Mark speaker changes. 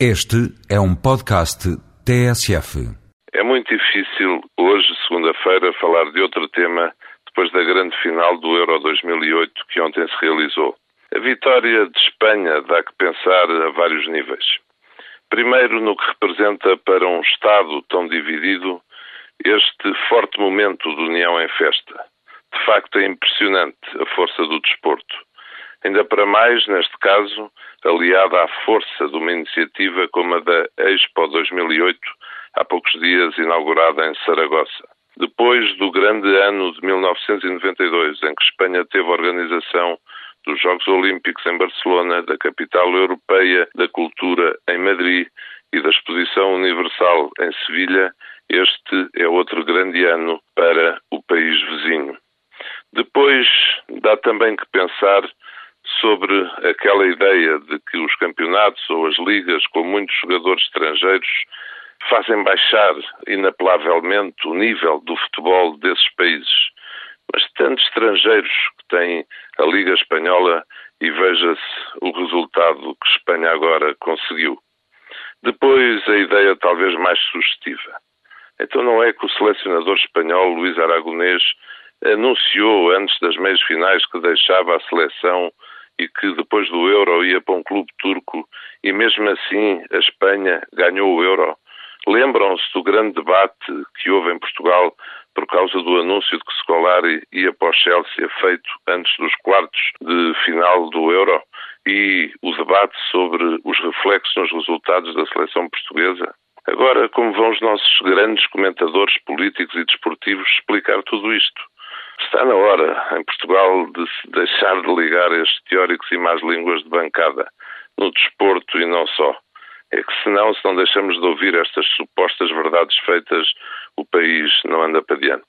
Speaker 1: Este é um podcast TSF.
Speaker 2: É muito difícil hoje, segunda-feira, falar de outro tema depois da grande final do Euro 2008 que ontem se realizou. A vitória de Espanha dá que pensar a vários níveis. Primeiro, no que representa para um Estado tão dividido este forte momento de união em festa. De facto, é impressionante a força do desporto. Ainda para mais, neste caso, aliada à força de uma iniciativa como a da Expo 2008, há poucos dias inaugurada em Saragossa. Depois do grande ano de 1992, em que Espanha teve a organização dos Jogos Olímpicos em Barcelona, da capital europeia da cultura em Madrid e da Exposição Universal em Sevilha, este é outro grande ano para o país vizinho. Depois dá também que pensar sobre aquela ideia de que os campeonatos ou as ligas com muitos jogadores estrangeiros fazem baixar inapelavelmente o nível do futebol desses países. Mas tantos estrangeiros que têm a Liga Espanhola e veja-se o resultado que Espanha agora conseguiu. Depois, a ideia talvez mais sugestiva. Então não é que o selecionador espanhol Luís Aragonês anunciou antes das meias finais que deixava a seleção e que depois do Euro ia para um clube turco e mesmo assim a Espanha ganhou o Euro. Lembram-se do grande debate que houve em Portugal por causa do anúncio de que Scolari ia para o Chelsea feito antes dos quartos de final do Euro e o debate sobre os reflexos nos resultados da seleção portuguesa? Agora, como vão os nossos grandes comentadores políticos e desportivos explicar tudo isto? Está na hora, em Portugal, de se deixar de ligar estes teóricos e más línguas de bancada, no desporto e não só. É que senão, se não deixamos de ouvir estas supostas verdades feitas, o país não anda para diante.